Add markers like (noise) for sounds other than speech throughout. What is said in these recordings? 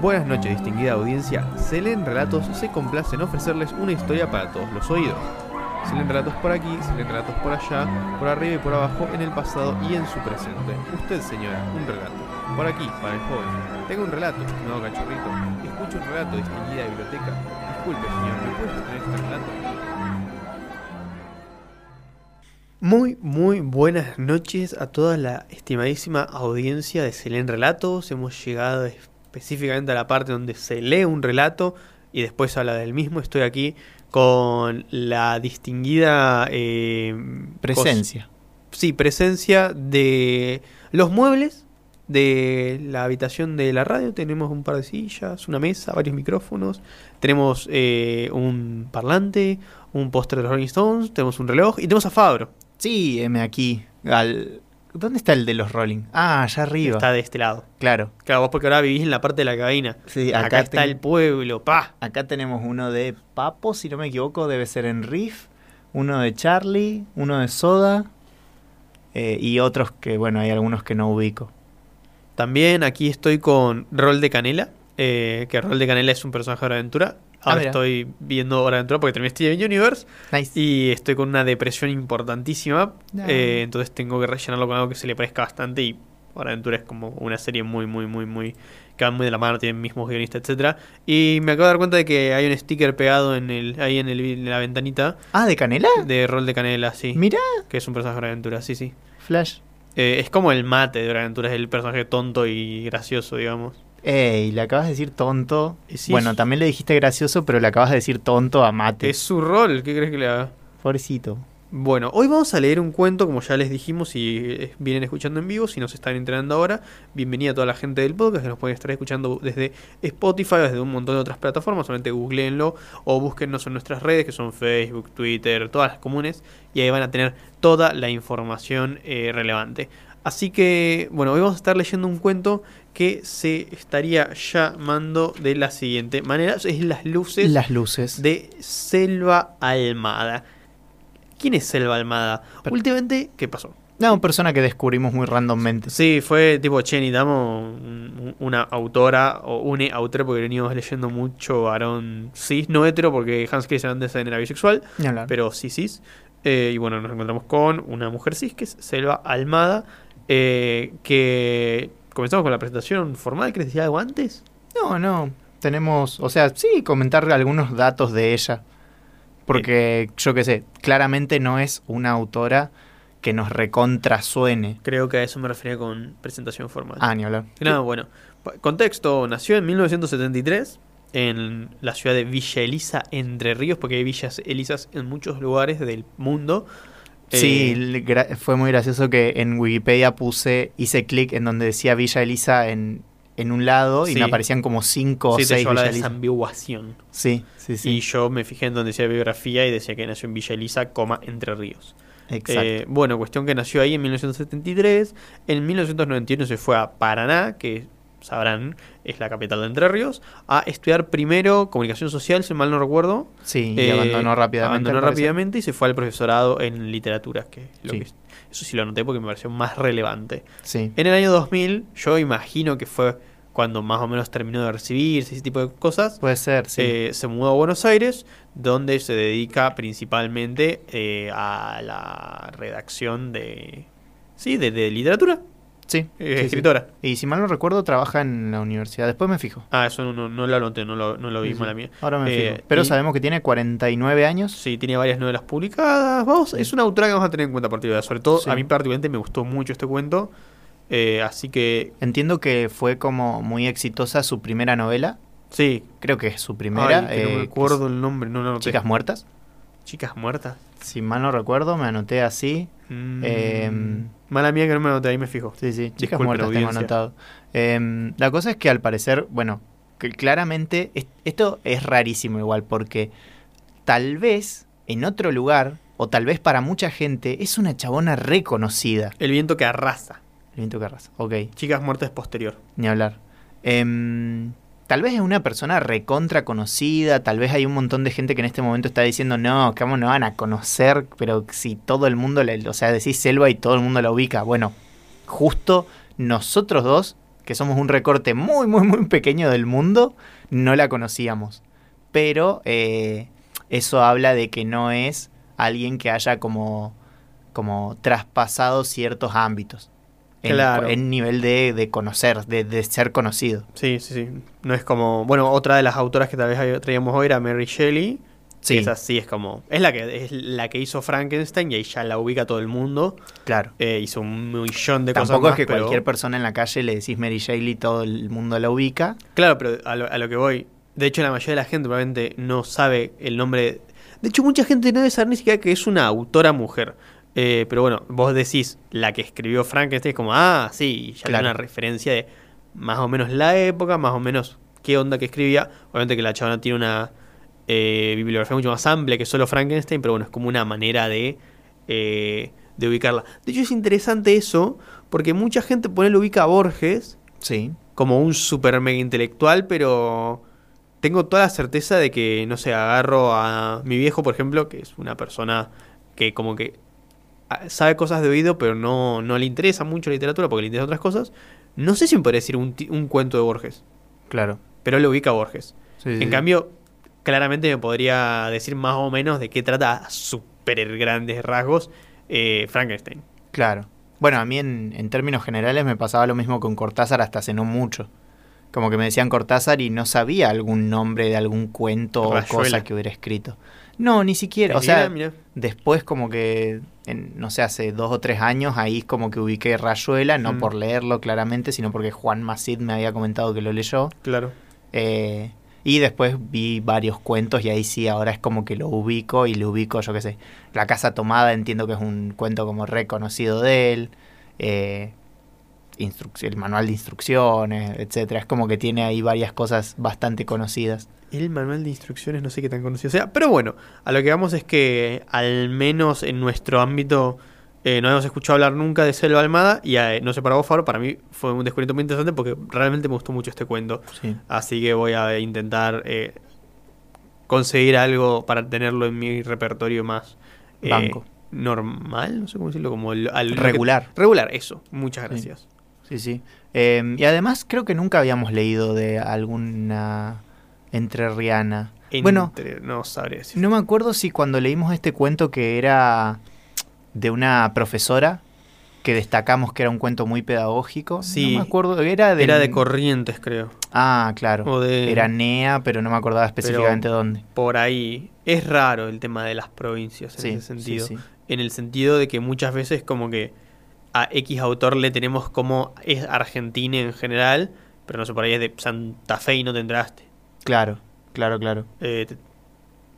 Buenas noches, distinguida audiencia. Selén Relatos se complace en ofrecerles una historia para todos los oídos. Se leen relatos por aquí, se leen relatos por allá, por arriba y por abajo, en el pasado y en su presente. Usted, señora, un relato. Por aquí, para el joven. Tengo un relato, estimado cachorrito. Escucho un relato, distinguida biblioteca. Disculpe, señor, ¿me puede tener este relato? Muy, muy buenas noches a toda la estimadísima audiencia de Selén Relatos. Hemos llegado específicamente a la parte donde se lee un relato y después habla del mismo. Estoy aquí con la distinguida eh, Presencia. sí, presencia de los muebles de la habitación de la radio. Tenemos un par de sillas, una mesa, varios micrófonos. Tenemos eh, un parlante, un póster de Rolling Stones, tenemos un reloj y tenemos a Fabro. Sí, M aquí. Al... ¿Dónde está el de los Rolling? Ah, allá arriba. Está de este lado. Claro. Claro, vos porque ahora vivís en la parte de la cabina. Sí, Acá, acá, está ten- el pueblo, pa. acá tenemos uno de Papo, si no me equivoco, debe ser en Riff. Uno de Charlie, uno de Soda. eh, y otros que, bueno, hay algunos que no ubico. También aquí estoy con Rol de Canela, eh, que Rol de Canela es un personaje de Aventura. Ahora mira. estoy viendo Hora de Aventura porque terminé Steven Universe Nice. y estoy con una depresión importantísima. No. eh, entonces tengo que rellenarlo con algo que se le parezca bastante y Hora de Aventura es como una serie muy, muy, muy, muy... que va muy de la mano, tienen mismos guionistas, etcétera Y me acabo de dar cuenta de que hay un sticker pegado en el ahí en, el, en la ventanita Ah, ¿de Canela? de Rol de Canela, sí. Mira, Que es un personaje de Hora de Aventura, sí, sí. Flash. Eh, es como el mate de Hora de Aventura, es el personaje tonto y gracioso, digamos. Ey, le acabas de decir tonto. Sí, bueno, también le dijiste gracioso, pero le acabas de decir tonto a Mate. Es su rol, ¿qué crees que le haga? Pobrecito. Bueno, hoy vamos a leer un cuento, como ya les dijimos, si eh, vienen escuchando en vivo, si nos están enterando ahora, bienvenida a toda la gente del podcast que nos pueden estar escuchando desde Spotify, desde un montón de otras plataformas, solamente googleenlo o búsquennos en nuestras redes, que son Facebook, Twitter, todas las comunes, y ahí van a tener toda la información eh, relevante. Así que, bueno, hoy vamos a estar leyendo un cuento que se estaría llamando de la siguiente manera, es Las luces Las luces. de Selva Almada. ¿Quién es Selva Almada? Últimamente, ¿qué pasó? No, persona que descubrimos muy randommente. Sí, fue tipo, che, necesitamos un- una autora o une autora porque veníamos leyendo mucho varón cis, no hetero porque Hans Christian Andersen era bisexual, pero sí cis. Eh, y bueno, nos encontramos con una mujer cis que es Selva Almada, eh, que comenzamos con la presentación formal. ¿Querés decir algo antes? No, no. Tenemos, o sea, sí, comentar algunos datos de ella. Porque, yo qué sé, claramente no es una autora que nos recontrasuene. Creo que a eso me refería con presentación formal. Ah, ni hablar. No, bueno. Contexto, nació en 1973 en la ciudad de Villa Elisa, Entre Ríos, porque hay villas Elisas en muchos lugares del mundo. Sí, Eh, fue muy gracioso que en Wikipedia puse, hice clic en donde decía Villa Elisa en, en un lado y me aparecían como cinco o sí, te seis Elisa. desambiguación. Sí, sí, sí. Y yo me fijé en donde decía biografía y decía que nació en Villa Elisa, coma, Entre Ríos. Exacto. Eh, bueno, cuestión que nació ahí en 1973. En 1991 se fue a Paraná, que sabrán es la capital de Entre Ríos, a estudiar primero comunicación social, si mal no recuerdo. sí, y Eh, abandonó rápidamente. Abandonó rápidamente y se fue al profesorado en literatura, que, lo Sí. que- eso sí lo anoté porque me pareció más relevante. Sí. En el año 2000, yo imagino que fue cuando más o menos terminó de recibirse, ese tipo de cosas, Puede ser, sí. eh, se mudó a Buenos Aires, donde se dedica principalmente eh, a la redacción de... Sí, de, de literatura, sí, eh, sí, sí. escritora. Y si mal no recuerdo, trabaja en la universidad. Después me fijo. Ah, eso no, lo anoté, no lo, no lo vi, Sí, mala mía. Ahora me Eh, fijo. Pero y- sabemos que tiene 49 años. Sí, tiene varias novelas publicadas. Vamos, es una autora que vamos a tener en cuenta a partir de ahora. Sobre todo, a mí particularmente me gustó mucho este cuento. Eh, así que, Entiendo que fue como muy exitosa su primera novela. sí. Creo que es su primera. Ay, no eh, me acuerdo el nombre, no lo anoté. Chicas Muertas. Chicas muertas. Si mal no recuerdo, me anoté así. Mm, Em, mala mía que no me anoté, ahí me fijo. Sí, sí, Chicas Muertas tengo anotado. La cosa es que al parecer, bueno, que claramente es- esto es rarísimo igual porque tal vez en otro lugar o tal vez para mucha gente es una chabona reconocida. El viento que arrasa. El viento que arrasa. Ok, Chicas muertas posterior. ni hablar. Em, tal vez es una persona recontra conocida, tal vez hay un montón de gente que en este momento está diciendo, no, ¿cómo no van a conocer? Pero si todo el mundo, le- o sea, decís selva y todo el mundo la ubica. Bueno, justo nosotros dos que somos un recorte muy, muy, muy pequeño del mundo, no la conocíamos. Pero eh, eso habla de que no es alguien que haya como, como traspasado ciertos ámbitos. En, Claro. en nivel de, de conocer, de, de ser conocido. Sí, sí, sí. No es como. Bueno, otra de las autoras que tal vez traíamos hoy era Mary Shelley. Sí, Esa sí es como. Es la que es la que hizo Frankenstein y ahí ya la ubica todo el mundo. claro. Eh, hizo un millón de cosas. Tampoco es que pero- cualquier persona en la calle le decís Mary Shelley, todo el mundo la ubica. Claro, pero a lo, a lo que voy. De hecho, la mayoría de la gente probablemente no sabe el nombre. De hecho, mucha gente no debe saber ni siquiera que es una autora mujer. Eh, pero bueno, vos decís la que escribió Frankenstein, es como, ah, sí, ya Claro. hay una referencia de más o menos la época, más o menos qué onda que escribía. Obviamente que la chavana tiene una eh, bibliografía mucho más amplia que solo Frankenstein, pero bueno, es como una manera de, eh, de ubicarla. De hecho, es interesante eso, porque mucha gente pone lo ubica a Borges Sí. como un super mega intelectual, pero tengo toda la certeza de que, no sé, agarro a mi viejo, por ejemplo, que es una persona que como que sabe cosas de oído, pero no, no le interesa mucho la literatura porque le interesan otras cosas. No sé si me podría decir un, un cuento de Borges, Claro. pero lo ubica a Borges. Sí, En sí. cambio, claramente me podría decir más o menos de qué trata a súper grandes rasgos eh, Frankenstein. Claro. Bueno, a mí en, en términos generales me pasaba lo mismo con Cortázar hasta hace no mucho. Como que me decían Cortázar y no sabía algún nombre de algún cuento o cosa que hubiera escrito. No, ni siquiera. O sea, Mira, mira. después como que, en, no sé, hace dos o tres años ahí como que ubiqué Rayuela, no Mm. por leerlo claramente, sino porque Juan Macid me había comentado que lo leyó. claro. Eh, y después vi varios cuentos y ahí sí, ahora es como que lo ubico y lo ubico, yo qué sé. La Casa Tomada entiendo que es un cuento como reconocido de él. eh, el manual de instrucciones, etcétera. Es como que tiene ahí varias cosas bastante conocidas. El manual de instrucciones no sé qué tan conocido sea, pero bueno, a lo que vamos es que al menos en nuestro ámbito eh, no habíamos escuchado hablar nunca de Selva Almada y eh, no sé para vos, Faro, para mí fue un descubrimiento muy interesante porque realmente me gustó mucho este cuento, Sí. así que voy a intentar eh, conseguir algo para tenerlo en mi repertorio más Banco. normal, no sé cómo decirlo, como el, al- Regular. regular, eso, muchas gracias. Sí, sí. Y además creo que nunca habíamos leído de alguna entrerriana. Bueno, Entre- no sabré decir. No me acuerdo si cuando leímos este cuento que era de una profesora que destacamos que era un cuento muy pedagógico. Sí. No me acuerdo, era de Era de Corrientes, creo. Ah, claro. O de- Era NEA, pero no me acordaba específicamente dónde. por ahí. Es raro el tema de las provincias en Sí, ese sí, sentido. sí. En el sentido de que muchas veces como que a X autor le tenemos como es Argentina en general, pero no sé, por ahí es de Santa Fe y no te entraste. Claro, claro, claro. Eh, te-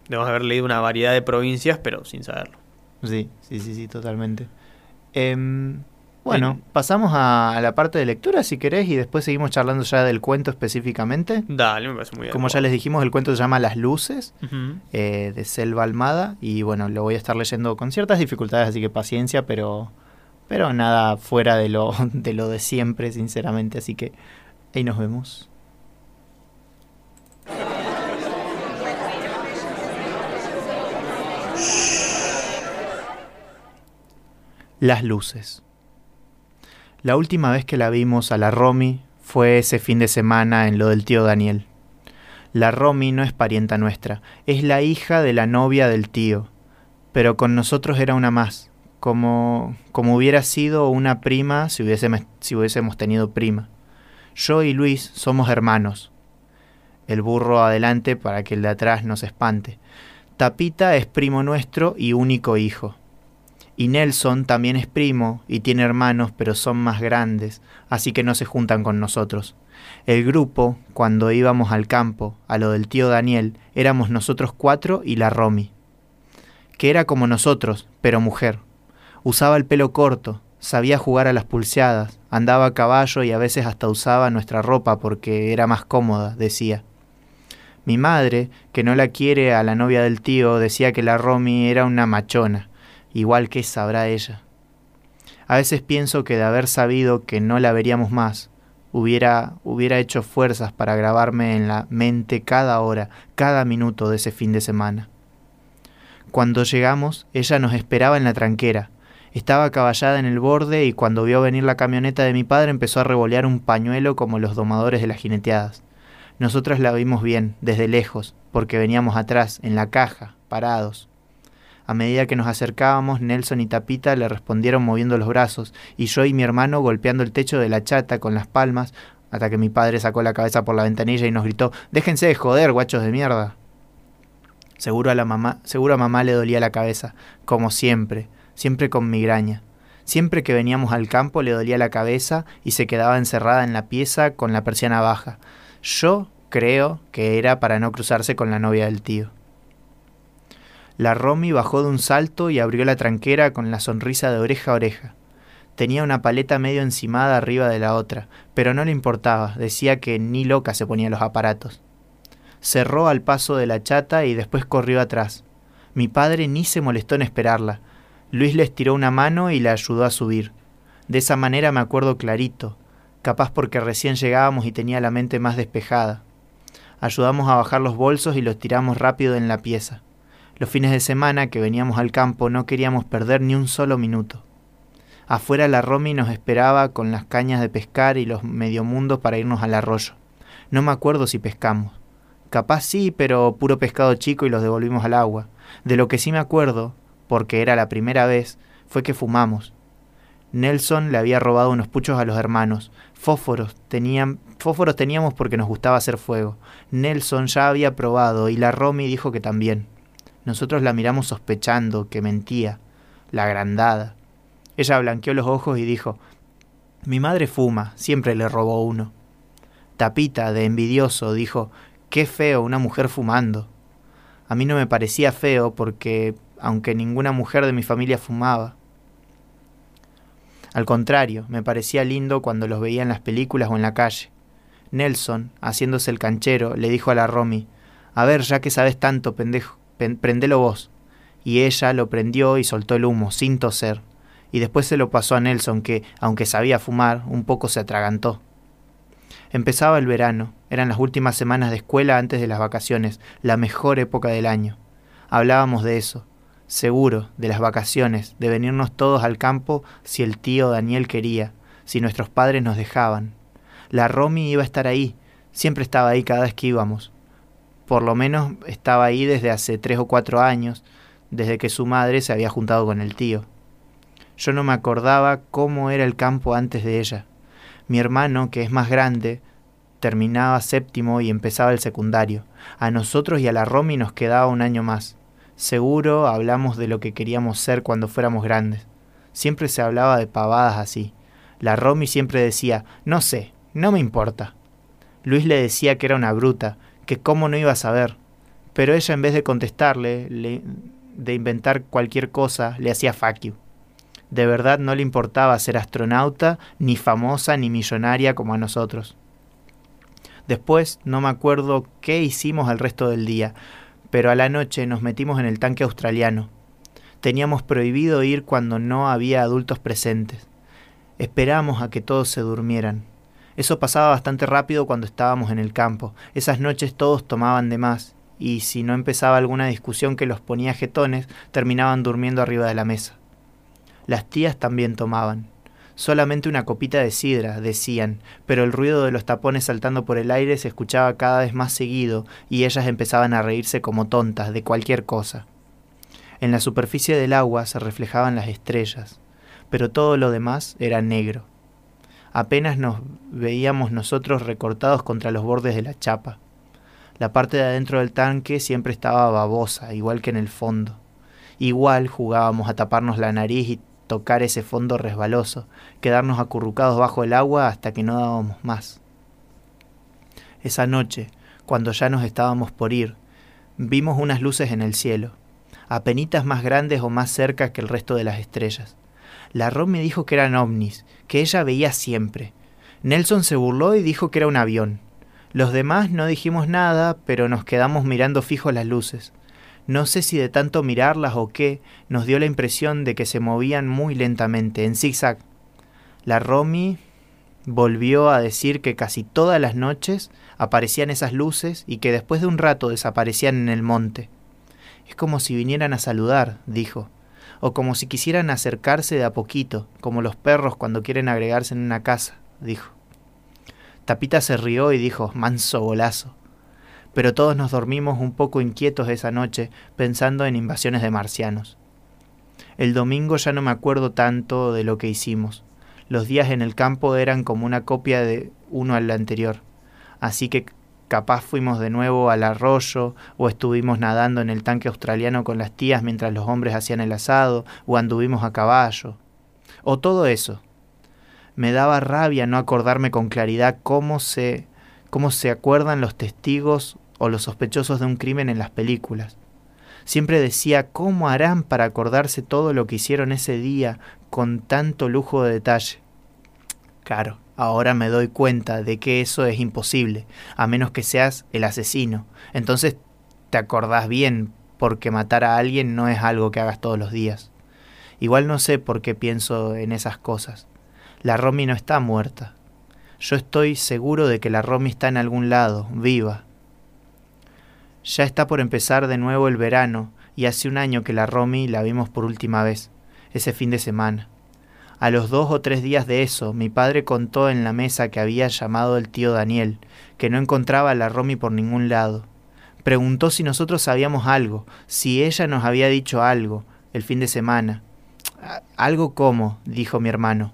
debemos haber leído una variedad de provincias, pero sin saberlo. Sí, sí, sí, sí, totalmente. Em, bueno, En- pasamos a, a la parte de lectura si querés y después seguimos charlando ya del cuento específicamente. Dale, me parece muy bien. Como ya les dijimos, el cuento se llama Las Luces. Eh, de Selva Almada y bueno, lo voy a estar leyendo con ciertas dificultades, así que paciencia, pero pero nada fuera de lo (laughs) de lo de siempre, sinceramente, así que ahí nos vemos. Las luces. La última vez que la vimos a la Romy fue ese fin de semana en lo del tío Daniel. La Romy no es parienta nuestra, es la hija de la novia del tío, pero con nosotros era una más, como, como hubiera sido una prima si hubiésemos, si hubiésemos tenido prima. Yo y Luis somos hermanos. El burro adelante para que el de atrás no se espante. Tapita es primo nuestro y único hijo. Y Nelson también es primo y tiene hermanos, pero son más grandes, así que no se juntan con nosotros. El grupo, cuando íbamos al campo, a lo del tío Daniel, éramos nosotros cuatro y la Romy, que era como nosotros, pero mujer. Usaba el pelo corto, sabía jugar a las pulseadas, andaba a caballo y a veces hasta usaba nuestra ropa porque era más cómoda, decía. Mi madre, que no la quiere a la novia del tío, decía que la Romy era una machona, igual que sabrá ella. A veces pienso que de haber sabido que no la veríamos más, hubiera, hubiera hecho fuerzas para grabarme en la mente cada hora, cada minuto de ese fin de semana. Cuando llegamos, ella nos esperaba en la tranquera, Estaba caballada en el borde y cuando vio venir la camioneta de mi padre empezó a revolear un pañuelo como los domadores de las jineteadas. Nosotros la vimos bien, desde lejos, porque veníamos atrás, en la caja, parados. A medida que nos acercábamos, Nelson y Tapita le respondieron moviendo los brazos, y yo y mi hermano golpeando el techo de la chata con las palmas, hasta que mi padre sacó la cabeza por la ventanilla y nos gritó Déjense de joder, guachos de mierda. Seguro a la mamá, seguro a mamá le dolía la cabeza, como siempre, siempre con migraña. Siempre que veníamos al campo le dolía la cabeza y se quedaba encerrada en la pieza con la persiana baja. Yo creo que era para no cruzarse con la novia del tío. La Romy bajó de un salto y abrió la tranquera con la sonrisa de oreja a oreja. Tenía una paleta medio encimada arriba de la otra, pero no le importaba, decía que ni loca se ponía los aparatos. Cerró al paso de la chata y después corrió atrás. Mi padre ni se molestó en esperarla, Luis le estiró una mano y la ayudó a subir. De esa manera me acuerdo clarito, capaz porque recién llegábamos y tenía la mente más despejada. Ayudamos a bajar los bolsos y los tiramos rápido en la pieza. Los fines de semana que veníamos al campo no queríamos perder ni un solo minuto. Afuera la Romy nos esperaba con las cañas de pescar y los mediomundos para irnos al arroyo. No me acuerdo si pescamos. Capaz sí, pero puro pescado chico y los devolvimos al agua. De lo que sí me acuerdo porque era la primera vez, fue que fumamos. Nelson le había robado unos puchos a los hermanos. Fósforos, tenían, fósforos teníamos porque nos gustaba hacer fuego. Nelson ya había probado y la Romy dijo que también. Nosotros la miramos sospechando que mentía, la agrandada. Ella blanqueó los ojos y dijo, Mi madre fuma, siempre le robó uno. Tapita, de envidioso, dijo, Qué feo una mujer fumando. A mí no me parecía feo porque aunque ninguna mujer de mi familia fumaba. Al contrario, me parecía lindo cuando los veía en las películas o en la calle. Nelson, haciéndose el canchero, le dijo a la Romy, A ver, ya que sabes tanto, pendejo, prendelo vos. Y ella lo prendió y soltó el humo, sin toser. Y después se lo pasó a Nelson, que, aunque sabía fumar, un poco se atragantó. Empezaba el verano, eran las últimas semanas de escuela antes de las vacaciones, la mejor época del año. Hablábamos de eso, seguro, de las vacaciones, de venirnos todos al campo si el tío Daniel quería, si nuestros padres nos dejaban. La Romy iba a estar ahí, siempre estaba ahí cada vez que íbamos. Por lo menos estaba ahí desde hace tres o cuatro años, desde que su madre se había juntado con el tío. Yo no me acordaba cómo era el campo antes de ella. Mi hermano, que es más grande, terminaba séptimo y empezaba el secundario. A nosotros y a la Romy nos quedaba un año más. Seguro hablamos de lo que queríamos ser cuando fuéramos grandes. Siempre se hablaba de pavadas así. La Romy siempre decía, no sé, no me importa. Luis le decía que era una bruta, que cómo no iba a saber. Pero ella en vez de contestarle, de inventar cualquier cosa, le hacía fuck De verdad no le importaba ser astronauta, ni famosa, ni millonaria como a nosotros. Después no me acuerdo qué hicimos el resto del día, pero a la noche nos metimos en el tanque australiano. Teníamos prohibido ir cuando no había adultos presentes. Esperamos a que todos se durmieran. Eso pasaba bastante rápido cuando estábamos en el campo. Esas noches todos tomaban de más, y si no empezaba alguna discusión que los ponía jetones, terminaban durmiendo arriba de la mesa. Las tías también tomaban. Solamente una copita de sidra, decían, pero el ruido de los tapones saltando por el aire se escuchaba cada vez más seguido y ellas empezaban a reírse como tontas de cualquier cosa. En la superficie del agua se reflejaban las estrellas, pero todo lo demás era negro. Apenas nos veíamos nosotros recortados contra los bordes de la chapa. La parte de adentro del tanque siempre estaba babosa, igual que en el fondo. Igual jugábamos a taparnos la nariz y tocar ese fondo resbaloso, quedarnos acurrucados bajo el agua hasta que no dábamos más. Esa noche, cuando ya nos estábamos por ir, vimos unas luces en el cielo, apenitas más grandes o más cerca que el resto de las estrellas. La Rom me dijo que eran ovnis, que ella veía siempre. Nelson se burló y dijo que era un avión. Los demás no dijimos nada, pero nos quedamos mirando fijo las luces. No sé si de tanto mirarlas o qué, nos dio la impresión de que se movían muy lentamente, en zigzag. La Romy volvió a decir que casi todas las noches aparecían esas luces y que después de un rato desaparecían en el monte. Es como si vinieran a saludar, dijo. O como si quisieran acercarse de a poquito, como los perros cuando quieren agregarse en una casa, dijo. Tapita se rió y dijo, manso golazo. Pero todos nos dormimos un poco inquietos esa noche, pensando en invasiones de marcianos. El domingo ya no me acuerdo tanto de lo que hicimos. Los días en el campo eran como una copia de uno al anterior. Así que capaz fuimos de nuevo al arroyo, o estuvimos nadando en el tanque australiano con las tías mientras los hombres hacían el asado, o anduvimos a caballo. O todo eso. Me daba rabia no acordarme con claridad cómo se, cómo se acuerdan los testigos o los sospechosos de un crimen en las películas. Siempre decía cómo harán para acordarse todo lo que hicieron ese día con tanto lujo de detalle. Claro, ahora me doy cuenta de que eso es imposible, a menos que seas el asesino. Entonces te acordás bien, porque matar a alguien no es algo que hagas todos los días. Igual no sé por qué pienso en esas cosas. La Romy no está muerta. Yo estoy seguro de que la Romy está en algún lado, viva. Ya está por empezar de nuevo el verano, y hace un año que la Romy la vimos por última vez, ese fin de semana. A los dos o tres días de eso, mi padre contó en la mesa que había llamado el tío Daniel, que no encontraba a la Romy por ningún lado. Preguntó si nosotros sabíamos algo, si ella nos había dicho algo el fin de semana. Algo como, dijo mi hermano.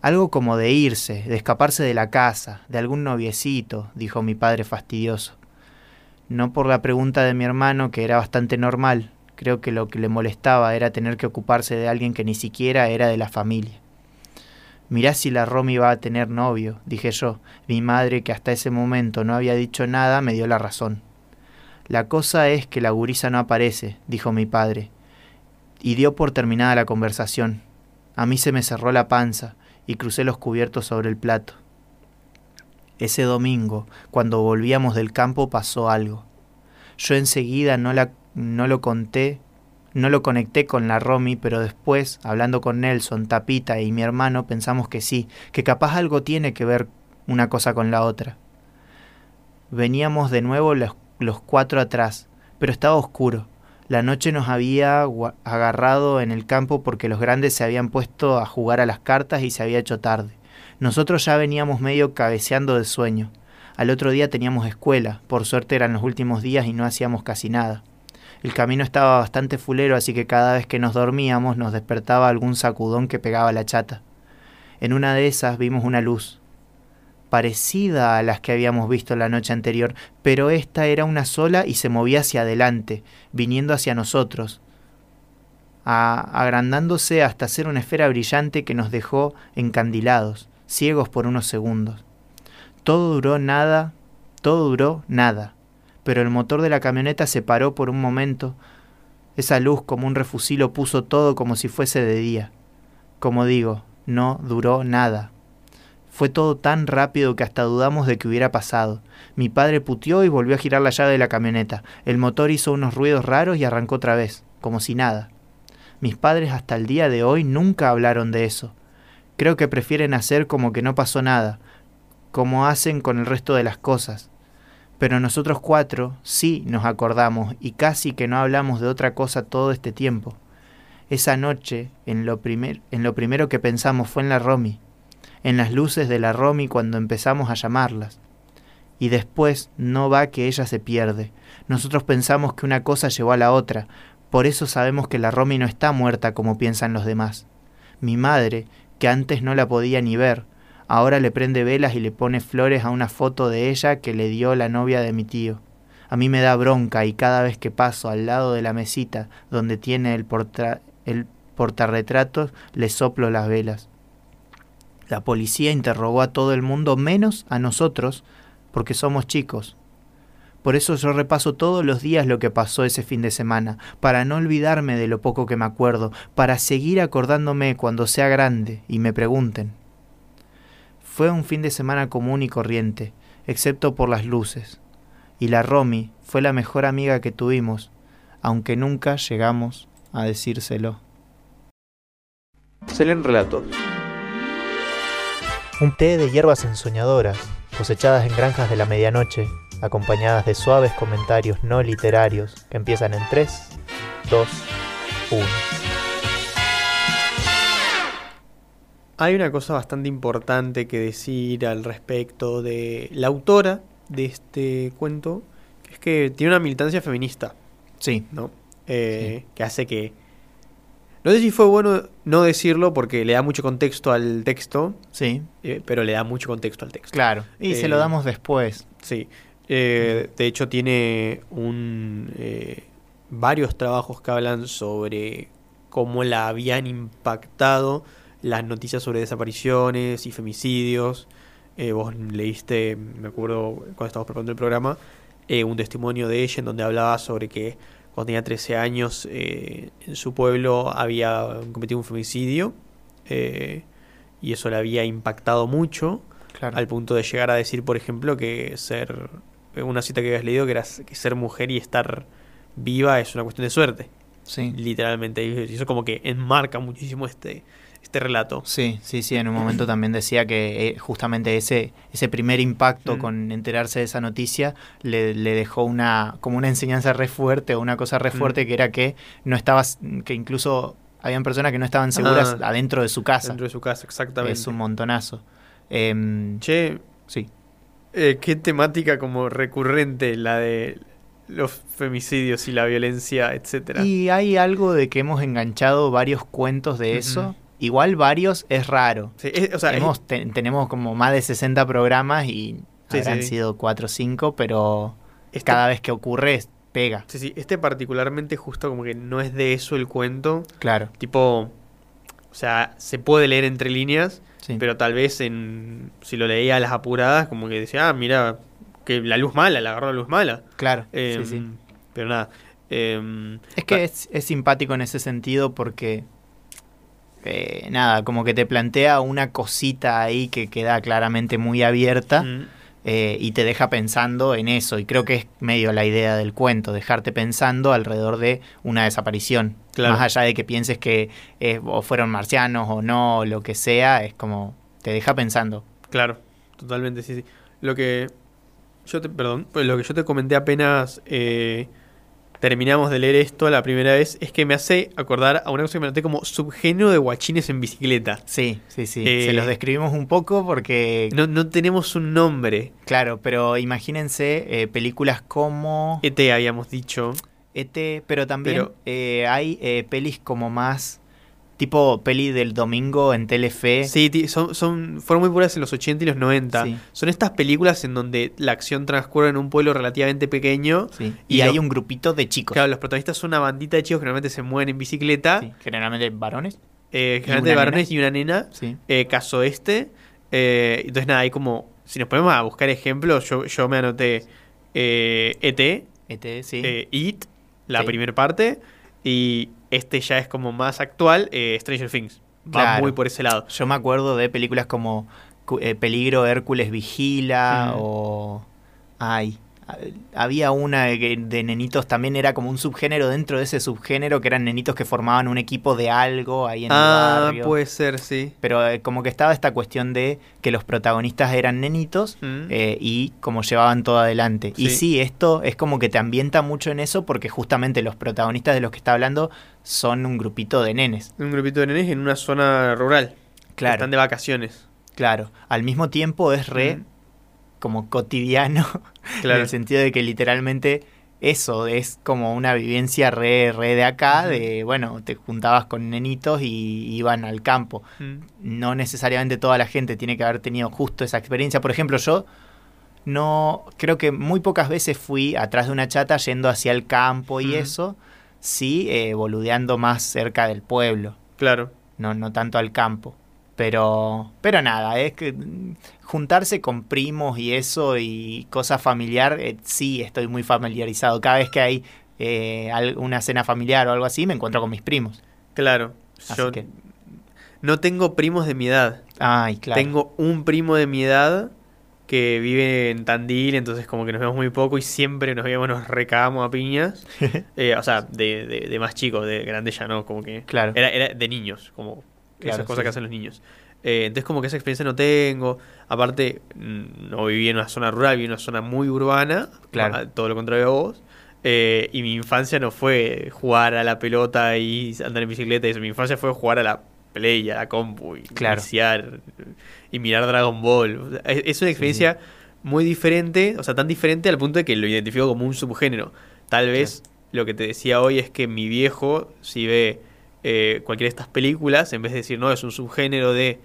Algo como de irse, de escaparse de la casa, de algún noviecito, dijo mi padre fastidioso. No por la pregunta de mi hermano, que era bastante normal, creo que lo que le molestaba era tener que ocuparse de alguien que ni siquiera era de la familia. Mirá si la Romy va a tener novio, dije yo. Mi madre, que hasta ese momento no había dicho nada, me dio la razón. La cosa es que la gurisa no aparece, dijo mi padre, y dio por terminada la conversación. A mí se me cerró la panza, y crucé los cubiertos sobre el plato. Ese domingo, cuando volvíamos del campo, pasó algo. Yo enseguida no, la, no lo conté, no lo conecté con la Romy, pero después, hablando con Nelson, Tapita y mi hermano, pensamos que sí, que capaz algo tiene que ver una cosa con la otra. Veníamos de nuevo los, los cuatro atrás, pero estaba oscuro. La noche nos había agarrado en el campo porque los grandes se habían puesto a jugar a las cartas y se había hecho tarde. Nosotros ya veníamos medio cabeceando de sueño. Al otro día teníamos escuela, por suerte eran los últimos días y no hacíamos casi nada. El camino estaba bastante fulero, así que cada vez que nos dormíamos nos despertaba algún sacudón que pegaba la chata. En una de esas vimos una luz, parecida a las que habíamos visto la noche anterior, pero esta era una sola y se movía hacia adelante, viniendo hacia nosotros, agrandándose hasta ser una esfera brillante que nos dejó encandilados, ciegos por unos segundos. Todo duró nada, todo duró nada, pero el motor de la camioneta se paró por un momento, esa luz como un refusilo puso todo como si fuese de día. Como digo, no duró nada. Fue todo tan rápido que hasta dudamos de que hubiera pasado. Mi padre puteó y volvió a girar la llave de la camioneta. El motor hizo unos ruidos raros y arrancó otra vez, como si nada. Mis padres hasta el día de hoy nunca hablaron de eso. Creo que prefieren hacer como que no pasó nada, como hacen con el resto de las cosas. Pero nosotros cuatro sí nos acordamos y casi que no hablamos de otra cosa todo este tiempo. Esa noche, en lo, primer, en lo primero que pensamos fue en la Romy en las luces de la Romy cuando empezamos a llamarlas. Y después no va que ella se pierde. Nosotros pensamos que una cosa llevó a la otra, por eso sabemos que la Romy no está muerta como piensan los demás. Mi madre, que antes no la podía ni ver, ahora le prende velas y le pone flores a una foto de ella que le dio la novia de mi tío. A mí me da bronca y cada vez que paso al lado de la mesita donde tiene el, porta el portarretratos le soplo las velas. La policía interrogó a todo el mundo menos a nosotros, porque somos chicos. Por eso yo repaso todos los días lo que pasó ese fin de semana, para no olvidarme de lo poco que me acuerdo, para seguir acordándome cuando sea grande y me pregunten. Fue un fin de semana común y corriente, excepto por las luces. Y la Romy fue la mejor amiga que tuvimos, aunque nunca llegamos a decírselo. Se leen relatos un té de hierbas ensoñadoras, cosechadas en granjas de la medianoche, acompañadas de suaves comentarios no literarios que empiezan en 3, 2, 1. Hay una cosa bastante importante que decir al respecto de la autora de este cuento, que es que tiene una militancia feminista, Sí, ¿no? Eh, Que hace que... No sé si fue bueno no decirlo porque le da mucho contexto al texto, sí, eh, pero le da mucho contexto al texto. claro. Y se Eh, lo damos después. Sí. Eh, de hecho, tiene un eh, varios trabajos que hablan sobre cómo la habían impactado las noticias sobre desapariciones y femicidios. Eh, vos leíste, me acuerdo cuando estábamos preparando el programa, eh, un testimonio de ella en donde hablaba sobre que cuando tenía 13 años eh, en su pueblo había cometido un femicidio y eso le había impactado mucho Claro. al punto de llegar a decir, por ejemplo, que ser una cita que habías leído que era que ser mujer y estar viva es una cuestión de suerte, Sí. literalmente. Y eso como que enmarca muchísimo este este relato. Sí, sí, sí, en un momento también decía que eh, justamente ese, ese primer impacto Mm. con enterarse de esa noticia le, le dejó una, como una enseñanza re fuerte o una cosa re Mm. fuerte que era que no estabas, que incluso habían personas que no estaban seguras Ah. adentro de su casa. Dentro de su casa, exactamente. Es un montonazo. Em, Che, sí, eh, qué temática como recurrente la de los femicidios y la violencia, etcétera. y hay algo de que hemos enganchado varios cuentos de eso. Igual varios es raro. Sí, es- o sea, es- Hemos, te- tenemos como más de 60 programas y Sí, habrán sí. sido 4 o 5, pero este- cada vez que ocurre pega. sí, sí, este particularmente justo como que no es de eso el cuento. Claro. Tipo, o sea, se puede leer entre líneas, Sí. pero tal vez en si lo leía a las apuradas, como que decía, ah, mira, que la luz mala, la agarró la luz mala. claro. Em, sí, sí. Pero nada. em, Es que es, es simpático en ese sentido porque. Eh, nada, como que te plantea una cosita ahí que queda claramente muy abierta mm, eh, y te deja pensando en eso. Y creo que es medio la idea del cuento, dejarte pensando alrededor de una desaparición. Claro. Más allá de que pienses que eh, o fueron marcianos o no, o lo que sea, es como te deja pensando. Claro, totalmente, sí, sí. Lo que yo te, perdón, pues lo que yo te comenté apenas eh, terminamos de leer esto la primera vez es que me hace acordar a una cosa que me noté como subgénero de guachines en bicicleta. Sí, sí, sí. Eh, Se los describimos un poco porque, No, no tenemos un nombre. claro, pero imagínense eh, películas como ET habíamos dicho. ET, pero también Pero- eh, hay pelis como más tipo peli del domingo en Telefe. Sí, son, son, fueron muy puras en los 80 y los 90. Sí. Son estas películas en donde la acción transcurre en un pueblo relativamente pequeño. Sí. Y Y, hay lo- un grupito de chicos. Claro, los protagonistas son una bandita de chicos que normalmente se mueven en bicicleta. Sí, Generalmente varones. eh, ¿Y generalmente varones y una nena. Sí. eh, caso este. Eh, entonces, nada, hay como. Si nos ponemos a buscar ejemplos, yo, yo me anoté eh, ET, ET, sí. eh, It, la primera parte. Y este ya es como más actual, eh, Stranger Things. Va Claro. muy por ese lado. Yo me acuerdo de películas como eh, Peligro, Hércules Vigila Mm. o... Ay, había una de, nenitos, también era como un subgénero dentro de ese subgénero que eran nenitos que formaban un equipo de algo ahí en el Ah, barrio. puede ser, sí. Pero eh, como que estaba esta cuestión de que los protagonistas eran nenitos Mm. eh, y como llevaban todo adelante. Y Sí. esto es como que te ambienta mucho en eso porque justamente los protagonistas de los que está hablando son un grupito de nenes. Un grupito de nenes en una zona rural. Claro. Están de vacaciones. Claro, al mismo tiempo es re Mm. Como cotidiano, Claro. (laughs) en el sentido de que literalmente eso es como una vivencia re, re de acá, de, bueno, te juntabas con nenitos y iban al campo. Mm. No necesariamente toda la gente tiene que haber tenido justo esa experiencia. Por ejemplo, yo no, creo que muy pocas veces fui atrás de una chata yendo hacia el campo y eso, sí, eh, boludeando más cerca del pueblo Claro. no, no tanto al campo. Pero, pero nada, es que juntarse con primos y eso y cosa familiar, eh, sí estoy muy familiarizado. Cada vez que hay eh, una cena familiar o algo así, me encuentro con mis primos. Claro. Así Yo que- no tengo primos de mi edad. Ay, claro. Tengo un primo de mi edad que vive en Tandil, entonces como que nos vemos muy poco y siempre nos vemos, nos recagamos a piñas. (laughs) Eh, o sea, de, de, de más chicos, de grande ya no, como que... Claro. Era, era de niños, como Claro, esas cosas sí, que hacen los niños. Eh, entonces como que esa experiencia no tengo. Aparte, mm, no viví en una zona rural, viví en una zona muy urbana. Claro. Todo lo contrario a vos. Eh, y mi infancia no fue jugar a la pelota y andar en bicicleta y eso. Mi infancia fue jugar a la Play, a la compu, y Claro. iniciar y mirar Dragon Ball. O sea, Es, es una experiencia muy diferente, o sea, tan diferente al punto de que lo identifico como un subgénero. Tal vez lo que te decía hoy es que mi viejo, si ve eh, cualquiera de estas películas, en vez de decir, no, es un subgénero de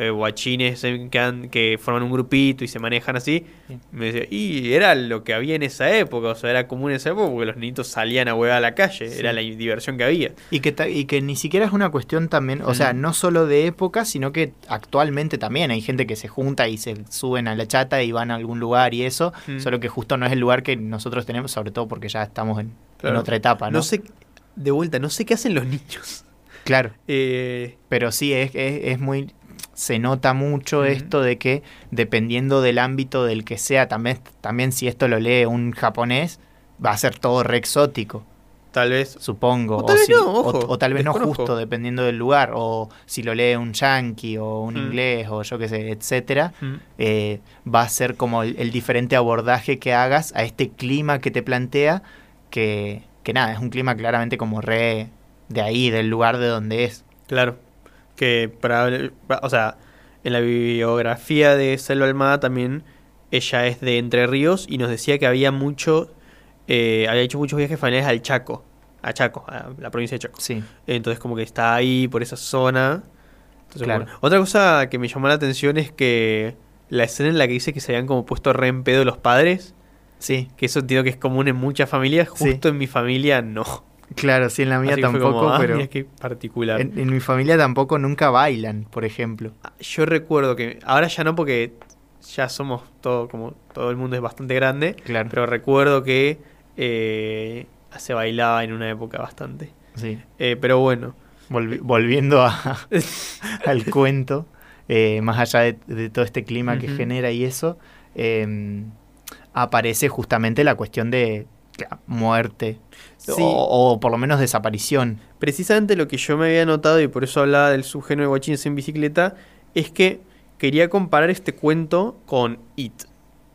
eh, guachines que, han- que forman un grupito y se manejan así, Sí. me decía, y era lo que había en esa época, o sea, era común en esa época porque los niñitos salían a huear a la calle, Sí. era la diversión que había. Y que, ta- y que ni siquiera es una cuestión también, o sea, no solo de época, sino que actualmente también hay gente que se junta y se suben a la chata y van a algún lugar y eso, Mm. solo que justo no es el lugar que nosotros tenemos, sobre todo porque ya estamos en, en otra etapa, ¿no? No sé, de vuelta, no sé qué hacen los niños. Claro, Eh, pero sí, es, es, es muy... Se nota mucho esto de que dependiendo del ámbito del que sea, también, también si esto lo lee un japonés, va a ser todo re exótico. tal vez supongo. O tal vez si- no, o- ojo, o tal vez no justo, dependiendo del lugar. O si lo lee un yankee o un Mm. inglés o yo qué sé, etcétera, Mm. eh, va a ser como el, el diferente abordaje que hagas a este clima que te plantea, que, que nada, es un clima claramente como re de ahí, del lugar de donde es. Claro. Que para, o sea, en la biografía de Selva Almada también ella es de Entre Ríos y nos decía que había mucho, eh, había hecho muchos viajes familiares al Chaco, a Chaco, a la provincia de Chaco. Sí, Entonces como que está ahí por esa zona. Entonces, Claro. bueno. Otra cosa que me llamó la atención es que la escena en la que dice que se habían como puesto re en pedo los padres, sí, que eso entiendo que es común en muchas familias, Sí. justo en mi familia no. Claro, sí, en la mía Así tampoco, como, ah, pero qué particular. en, en mi familia tampoco nunca bailan, por ejemplo. Yo recuerdo que ahora ya no porque ya somos todo como todo el mundo es bastante grande, Claro, pero recuerdo que eh, se bailaba en una época bastante. sí. Eh, pero bueno, Volvi- volviendo a, (laughs) al cuento, eh, más allá de, de todo este clima que genera y eso, eh, aparece justamente la cuestión de muerte Sí. o, o por lo menos desaparición. precisamente lo que yo me había notado y por eso hablaba del subgénero de guachines en bicicleta es que quería comparar este cuento con It.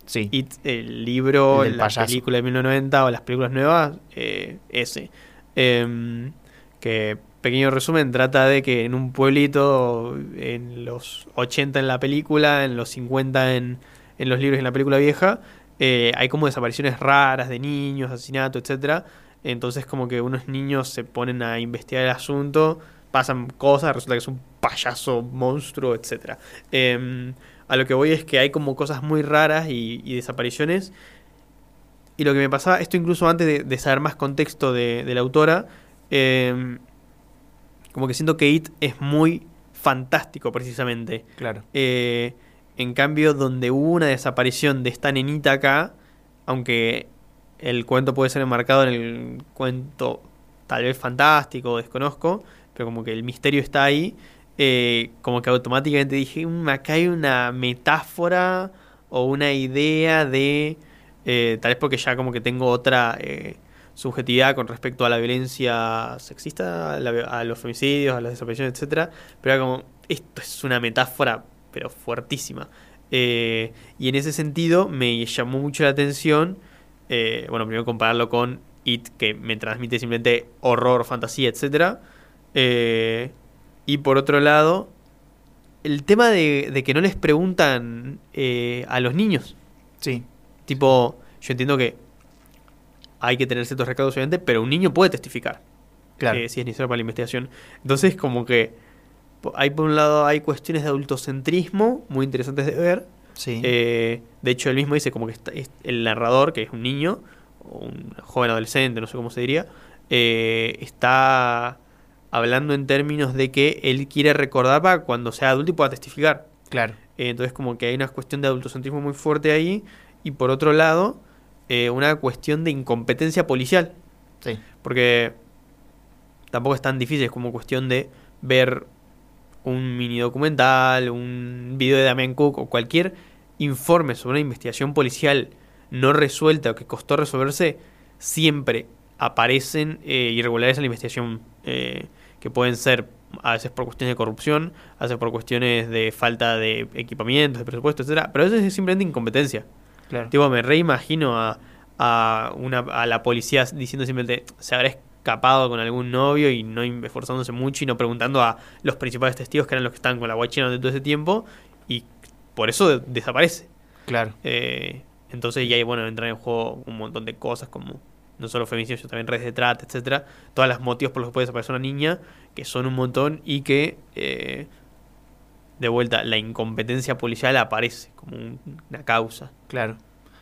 Sí, It, el libro, El la payaso. película de 1990 o las películas nuevas, eh, ese. Em, que, pequeño resumen, trata de que en un pueblito, en los 80 en la película, en los 50 en, en los libros y en la película vieja, eh, hay como desapariciones raras de niños, asesinato, etcétera. Entonces como que unos niños se ponen a investigar el asunto, pasan cosas, resulta que es un payaso, monstruo, etcétera. Em, a lo que voy es que hay como cosas muy raras y, y desapariciones. Y lo que me pasaba, esto incluso antes de, de saber más contexto de, de la autora, em, como que siento que It es muy fantástico precisamente. claro. Eh, en cambio, donde hubo una desaparición de esta nenita acá, aunque el cuento puede ser enmarcado en el cuento tal vez fantástico, desconozco, pero como que el misterio está ahí, eh, como que automáticamente dije, "Mm, acá hay una metáfora o una idea de, eh, tal vez porque ya como que tengo otra eh, subjetividad con respecto a la violencia sexista, a, a los femicidios, a las desapariciones, etcétera, pero era como, esto es una metáfora, pero fuertísima. Eh, y en ese sentido me llamó mucho la atención, eh, bueno, primero compararlo con It, que me transmite simplemente horror, fantasía, etcétera. Eh, y por otro lado, el tema de, de que no les preguntan eh, a los niños. Sí, Tipo, yo entiendo que hay que tener ciertos recaudos, obviamente, pero un niño puede testificar claro. si es necesario para la investigación. Entonces, como que hay por un lado hay cuestiones de adultocentrismo muy interesantes de ver. sí. Eh, de hecho, él mismo dice como que está- es el narrador, que es un niño, o un joven adolescente, no sé cómo se diría, eh, está hablando en términos de que él quiere recordar para cuando sea adulto y pueda testificar. claro. Eh, entonces como que hay una cuestión de adultocentrismo muy fuerte ahí. Y por otro lado, una cuestión de incompetencia policial. Sí, Porque tampoco es tan difícil, es como cuestión de ver un mini documental, un video de Damian Cook o cualquier informe sobre una investigación policial no resuelta o que costó resolverse, siempre aparecen eh, irregularidades en la investigación eh, que pueden ser a veces por cuestiones de corrupción, a veces por cuestiones de falta de equipamientos, de presupuesto, etcétera, pero a veces es simplemente incompetencia. claro. Tipo, me reimagino a, a, una, a la policía diciendo simplemente, se habrá escapado con algún novio y no esforzándose mucho y no preguntando a los principales testigos que eran los que estaban con la guachina durante todo ese tiempo y por eso desaparece. Claro. Eh, entonces, y ahí, bueno, entran en juego un montón de cosas como no solo femicidios, sino también redes de trata, etcétera. Todas las motivos por los que puede desaparecer una niña, que son un montón y que, eh, de vuelta, la incompetencia policial aparece como una causa. Claro.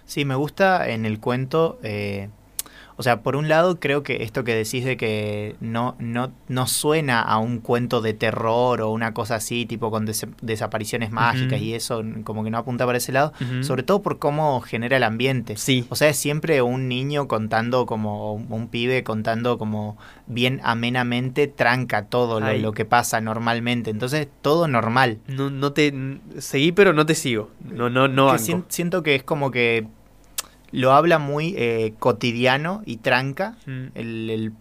Sí, me gusta en el cuento. Eh, o sea, por un lado creo que esto que decís de que no, no, no suena a un cuento de terror o una cosa así, tipo con desapariciones mágicas y eso, como que no apunta para ese lado, sobre todo por cómo genera el ambiente. Sí. O sea, es siempre un niño contando como, un pibe contando como bien amenamente, tranca todo lo, que pasa normalmente. Entonces, todo normal. No, no te seguí, pero no te sigo. No, no, no. siento que es como que lo habla muy eh, cotidiano y tranca mm. el,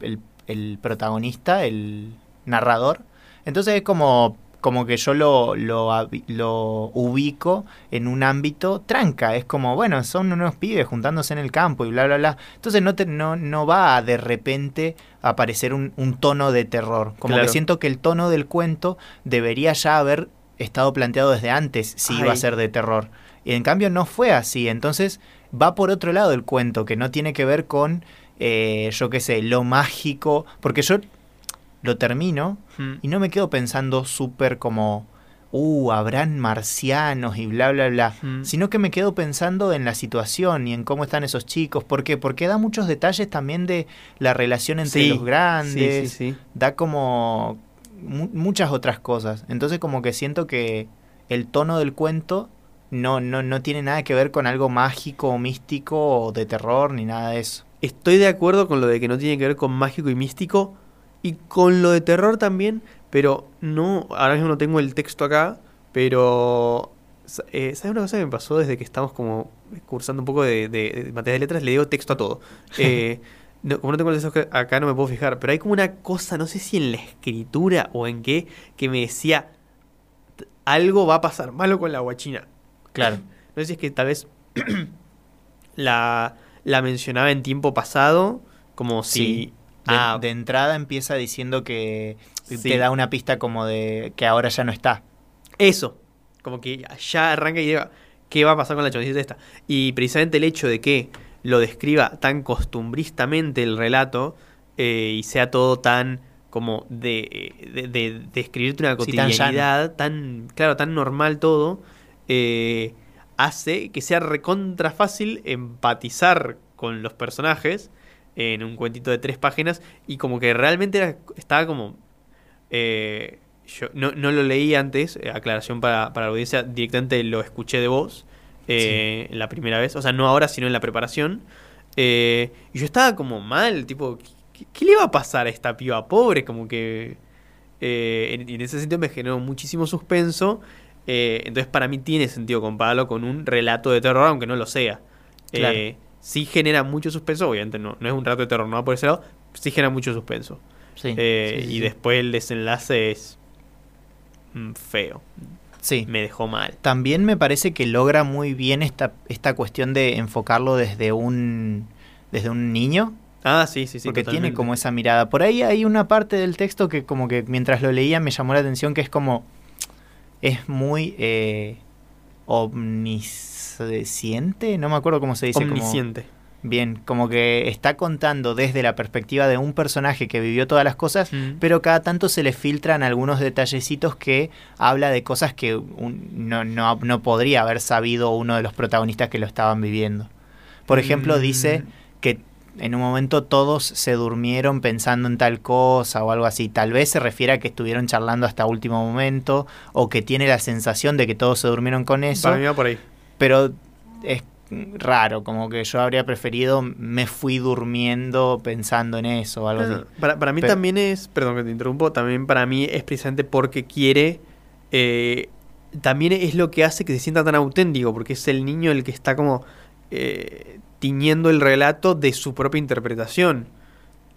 el, protagonista, el narrador. Entonces es como, como que yo lo, lo, ubico en un ámbito tranca. Es como, bueno, son unos pibes juntándose en el campo y bla, bla, bla. Entonces no, te, no, no va a de repente aparecer un, un tono de terror. Como que siento que el tono del cuento debería ya haber estado planteado desde antes si iba a ser de terror. Y en cambio no fue así. Entonces va por otro lado el cuento, que no tiene que ver con, eh, yo qué sé, lo mágico, porque yo lo termino hmm. y no me quedo pensando súper como, uh, habrán marcianos y bla, bla, bla, hmm. sino que me quedo pensando en la situación y en cómo están esos chicos. ¿Por qué? Porque da muchos detalles también de la relación entre los grandes, da como muchas otras cosas. Entonces como que siento que el tono del cuento no, no, no tiene nada que ver con algo mágico o místico o de terror ni nada de eso. Estoy de acuerdo con lo de que no tiene que ver con mágico y místico y con lo de terror también, pero no, ahora mismo no tengo el texto acá, pero eh, ¿sabes una cosa que me pasó desde que estamos como cursando un poco de, de, materia de letras? Le digo texto a todo. (laughs) Eh, como no tengo el texto acá no me puedo fijar, pero hay como una cosa, no sé si en la escritura o en qué, que me decía, algo va a pasar malo con la guachina. Claro. No sé si es que tal vez (clears throat) la, la mencionaba en tiempo pasado, como si... De, ah, de, entrada empieza diciendo que te da una pista como de que ahora ya no está. Eso, como que ya arranca y diga, ¿qué va a pasar con la choncita esta? Y precisamente el hecho de que lo describa tan costumbristamente el relato eh, y sea todo tan como de, de, describirte una cotidianidad, tan, claro, tan normal todo, eh, hace que sea recontra fácil empatizar con los personajes en un cuentito de tres páginas y como que realmente era, estaba como... Eh, yo no, lo leí antes, eh, aclaración para, para, la audiencia, directamente lo escuché de voz la primera vez, o sea, no ahora, sino en la preparación. y yo estaba como mal, tipo, ¿qué, le va a pasar a esta piba pobre? Como que... en, en, ese sentido me generó muchísimo suspenso eh, entonces para mí tiene sentido compararlo con un relato de terror, aunque no lo sea. Eh, sí genera mucho suspenso, obviamente no, no es un relato de terror, no va por ese lado, sí genera mucho suspenso. Eh, y después el desenlace es mm, feo. Sí. Me dejó mal. También me parece que logra muy bien esta, esta cuestión de enfocarlo desde un, desde un niño. Ah, sí, sí, sí. Porque tiene como esa mirada. Por ahí hay una parte del texto que como que mientras lo leía me llamó la atención que es como es muy eh, omnisciente, no me acuerdo cómo se dice. Omnisciente. bien, como que está contando desde la perspectiva de un personaje que vivió todas las cosas, pero cada tanto se le filtran algunos detallecitos que habla de cosas que no, no, no, podría haber sabido uno de los protagonistas que lo estaban viviendo. Por ejemplo, dice mm. que en un momento todos se durmieron pensando en tal cosa o algo así. Tal vez se refiere a que estuvieron charlando hasta último momento o que tiene la sensación de que todos se durmieron con eso. Para mí va por ahí. Pero es raro, como que yo habría preferido me fui durmiendo pensando en eso o algo así. Para, para mí también es, perdón que te interrumpo, también para mí es precisamente porque quiere... Eh, también es lo que hace que se sienta tan auténtico, porque es el niño el que está como... Eh, tiñendo el relato de su propia interpretación.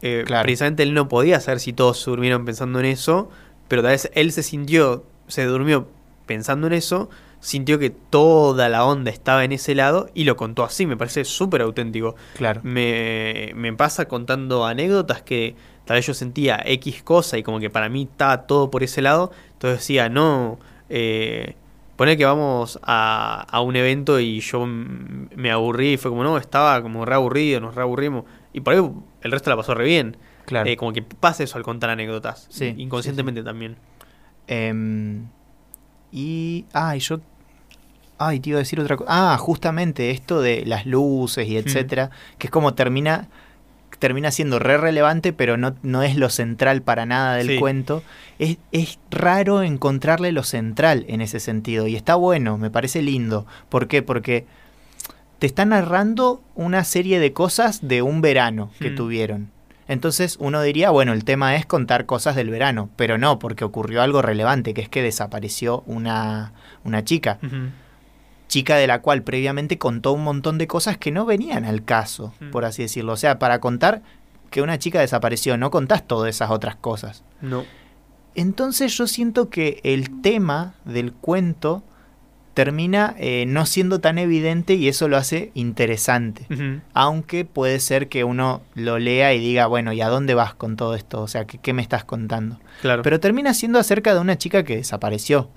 Eh, precisamente él no podía saber si todos se durmieron pensando en eso, pero tal vez él se sintió, se durmió pensando en eso, sintió que toda la onda estaba en ese lado y lo contó así, me parece súper auténtico. Claro. Me, me pasa contando anécdotas que tal vez yo sentía X cosa y como que para mí estaba todo por ese lado, entonces decía, no, eh, poner que vamos a, a un evento y yo me aburrí y fue como, no, estaba como re aburrido, nos re aburrimos y por ahí el resto la pasó re bien. Claro. Eh, como que pasa eso al contar anécdotas, Sí, inconscientemente también. Em, y. Ay, yo. Ay, te iba a decir otra cosa. Ah, justamente esto de las luces y etcétera. Que es como termina. Termina siendo re relevante, pero no, no es lo central para nada del Sí. cuento. Es, es raro encontrarle lo central en ese sentido. Y está bueno, me parece lindo. ¿Por qué? Porque te está narrando una serie de cosas de un verano que Mm. tuvieron. Entonces uno diría, bueno, el tema es contar cosas del verano, pero no, porque ocurrió algo relevante, que es que desapareció una, una chica. Chica de la cual previamente contó un montón de cosas que no venían al caso, Mm. por así decirlo. O sea, para contar que una chica desapareció, no contás todas esas otras cosas. No. Entonces yo siento que el tema del cuento termina eh, no siendo tan evidente y eso lo hace interesante. Aunque puede ser que uno lo lea y diga, bueno, ¿y a dónde vas con todo esto? O sea, ¿qué, qué me estás contando? Claro. Pero termina siendo acerca de una chica que desapareció.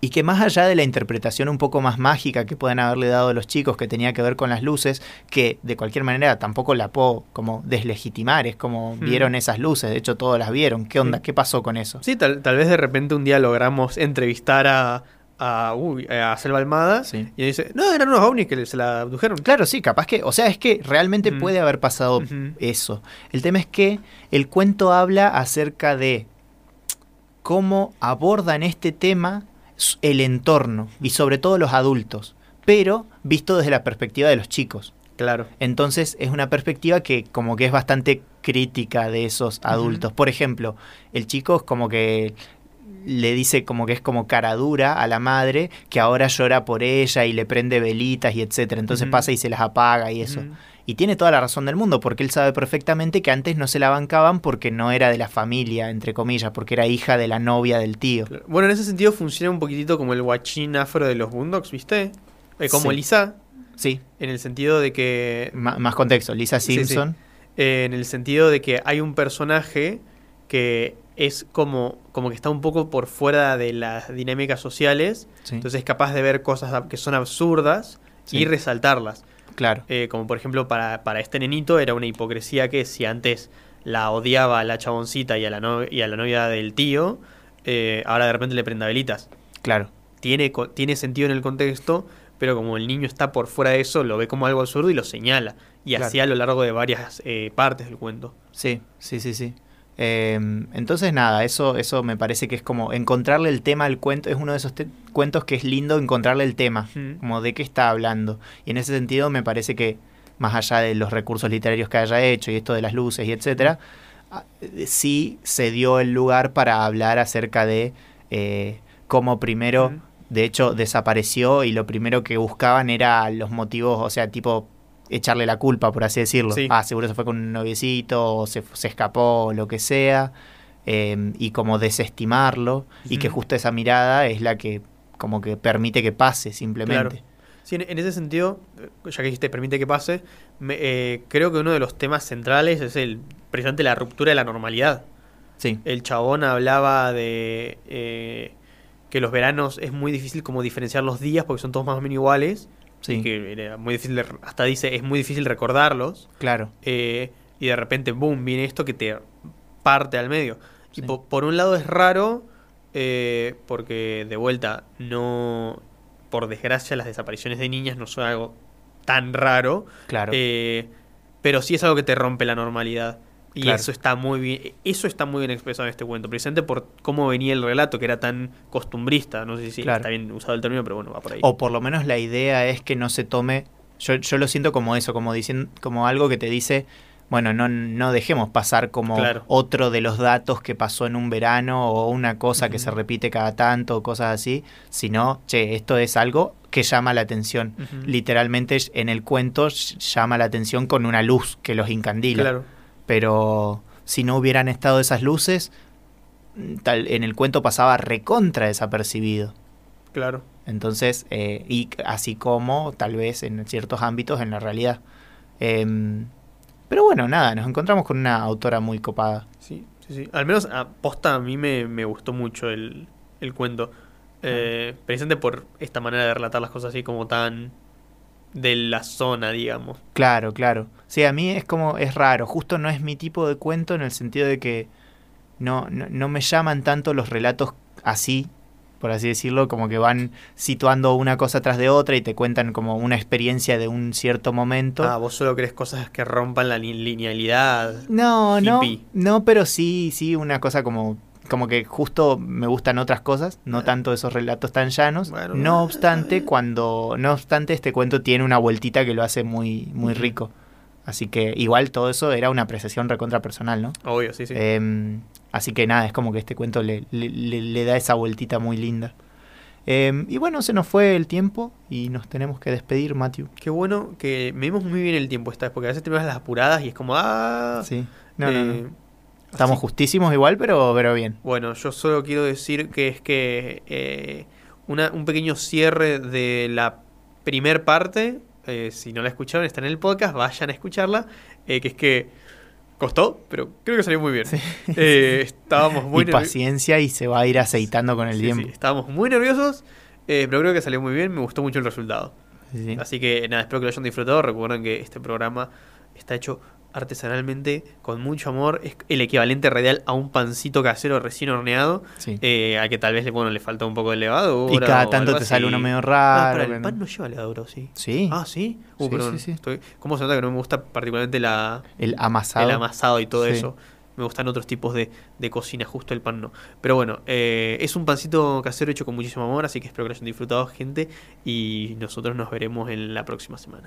Y que más allá de la interpretación un poco más mágica que pueden haberle dado los chicos, que tenía que ver con las luces, que de cualquier manera tampoco la puedo como deslegitimar, es como Mm. vieron esas luces, de hecho todas las vieron, ¿qué onda? Sí. ¿Qué pasó con eso? Sí, tal, tal vez de repente un día logramos entrevistar a, a, uy, a Selva Almada Sí. y dice, no, eran unos ovnis que se la abdujeron. Claro, sí, capaz que, o sea, es que realmente Mm. puede haber pasado eso. El tema es que el cuento habla acerca de cómo abordan este tema el entorno y sobre todo los adultos, pero visto desde la perspectiva de los chicos. Claro. Entonces es una perspectiva que como que es bastante crítica de esos adultos. Por ejemplo, el chico es como que le dice como que es como cara dura a la madre que ahora llora por ella y le prende velitas y etcétera. Entonces pasa y se las apaga y eso. Y tiene toda la razón del mundo, porque él sabe perfectamente que antes no se la bancaban porque no era de la familia, entre comillas, porque era hija de la novia del tío. Claro. Bueno, en ese sentido funciona un poquitito como el guachín afro de los Boondocks, ¿viste? Eh, como Sí. Lisa, Sí, en el sentido de que más contexto. Lisa Sí, sí. Simpson. eh, en el sentido de que hay un personaje que es como, como que está un poco por fuera de las dinámicas sociales, Sí, entonces es capaz de ver cosas que son absurdas Sí. y resaltarlas. claro. Eh, como por ejemplo para, para este nenito era una hipocresía que si antes la odiaba a la chaboncita y a la, no- y a la novia del tío, eh, ahora de repente le prenda velitas. Claro. Tiene, tiene sentido en el contexto, pero como el niño está por fuera de eso, lo ve como algo absurdo y lo señala. Y Claro. así a lo largo de varias eh, partes del cuento. Sí, sí, sí, sí. Eh, entonces nada, eso, eso me parece que es como encontrarle el tema al cuento, es uno de esos cuentos que es lindo encontrarle el tema, como de qué está hablando. Y en ese sentido me parece que, más allá de los recursos literarios que haya hecho y esto de las luces y etcétera, eh, sí se dio el lugar para hablar acerca de eh, cómo primero, de hecho, desapareció y lo primero que buscaban era los motivos, o sea, tipo echarle la culpa, por así decirlo. Sí. Ah, seguro se fue con un noviecito, o se, se escapó, o lo que sea, eh, y como desestimarlo, y que justo esa mirada es la que como que permite que pase simplemente. Claro. Sí, en, en ese sentido, eh, ya que dijiste permite que pase, me- eh, creo que uno de los temas centrales es el precisamente la ruptura de la normalidad. Sí, El chabón hablaba de eh, que los veranos es muy difícil como diferenciar los días porque son todos más o menos iguales. Sí, que era muy difícil, de- hasta dice, es muy difícil recordarlos. claro. eh, y de repente, boom, viene esto que te parte al medio. Y po- por un lado es raro, eh, porque de vuelta, no. Por desgracia, las desapariciones de niñas no son algo tan raro. Claro. eh, pero sí es algo que te rompe la normalidad. Y Claro. eso está muy bien. Eso está muy bien expresado en este cuento. Precisamente por cómo venía el relato, que era tan costumbrista. No sé si Claro. está bien usado el término, pero bueno, va por ahí. O por lo menos la idea es que no se tome. Yo, yo lo siento como eso, como diciendo, como algo que te dice, bueno, no, no dejemos pasar como Claro. otro de los datos que pasó en un verano o una cosa que se repite cada tanto o cosas así, sino, che, esto es algo que llama la atención. Ujú. Literalmente en el cuento ll- llama la atención con una luz que los incandila. Claro. Pero si no hubieran estado esas luces, tal, en el cuento pasaba recontra desapercibido. Claro. Entonces, eh, y así como tal vez en ciertos ámbitos en la realidad. Em, pero bueno, nada, nos encontramos con una autora muy copada. Sí, sí, sí. Al menos a posta a mí me, me gustó mucho el, el cuento. Eh, precisamente por esta manera de relatar las cosas así como tan de la zona, digamos. Claro, claro. Sí, a mí es como, es raro, justo no es mi tipo de cuento en el sentido de que no, no, no me llaman tanto los relatos así, por así decirlo, como que van situando una cosa tras de otra y te cuentan como una experiencia de un cierto momento. Ah, vos solo crees cosas que rompan la li- linealidad. no, no, no, pero sí, sí, una cosa como, como que justo me gustan otras cosas, no tanto esos relatos tan llanos. Bueno, no eh, obstante, cuando, no obstante, este cuento tiene una vueltita que lo hace muy, muy rico. Así que igual todo eso era una apreciación recontra personal, ¿no? Obvio, sí, sí. Em, así que nada, es como que este cuento le, le- le- le da esa vueltita muy linda. Em, y bueno, se nos fue el tiempo y nos tenemos que despedir, Matthew. Qué bueno que medimos muy bien el tiempo esta vez, porque a veces te vas las apuradas y es como, ah. Sí. No, no, no. Estamos justísimos igual, pero, pero bien. Bueno, yo solo quiero decir que es que eh, una- un pequeño cierre de la primer parte, eh, si no la escucharon, está en el podcast, vayan a escucharla, eh, que es que costó, pero creo que salió muy bien. (laughs) Eh, estábamos muy y paciencia y se va a ir aceitando con el Sí, tiempo. sí, estábamos muy nerviosos, pero creo que salió muy bien, me gustó mucho el resultado. Sí, sí. Así que nada, espero que lo hayan disfrutado. Recuerden que este programa está hecho artesanalmente, con mucho amor. Es el equivalente radial a un pancito casero recién horneado. Sí. eh, a que tal vez bueno, le falta un poco de levadura. y cada tanto te sale uno medio Ah, raro. pero el no- pan no lleva levadura, sí. Sí, Ah, sí. Uh, Sí, perdón. sí. Estoy- ¿Cómo se nota que no me gusta particularmente la, el amasado. el amasado y todo eso? Me gustan otros tipos de, de cocina, justo el pan no. Pero bueno, eh, es un pancito casero hecho con muchísimo amor, así que espero que lo hayan disfrutado, gente. Y nosotros nos veremos en la próxima semana.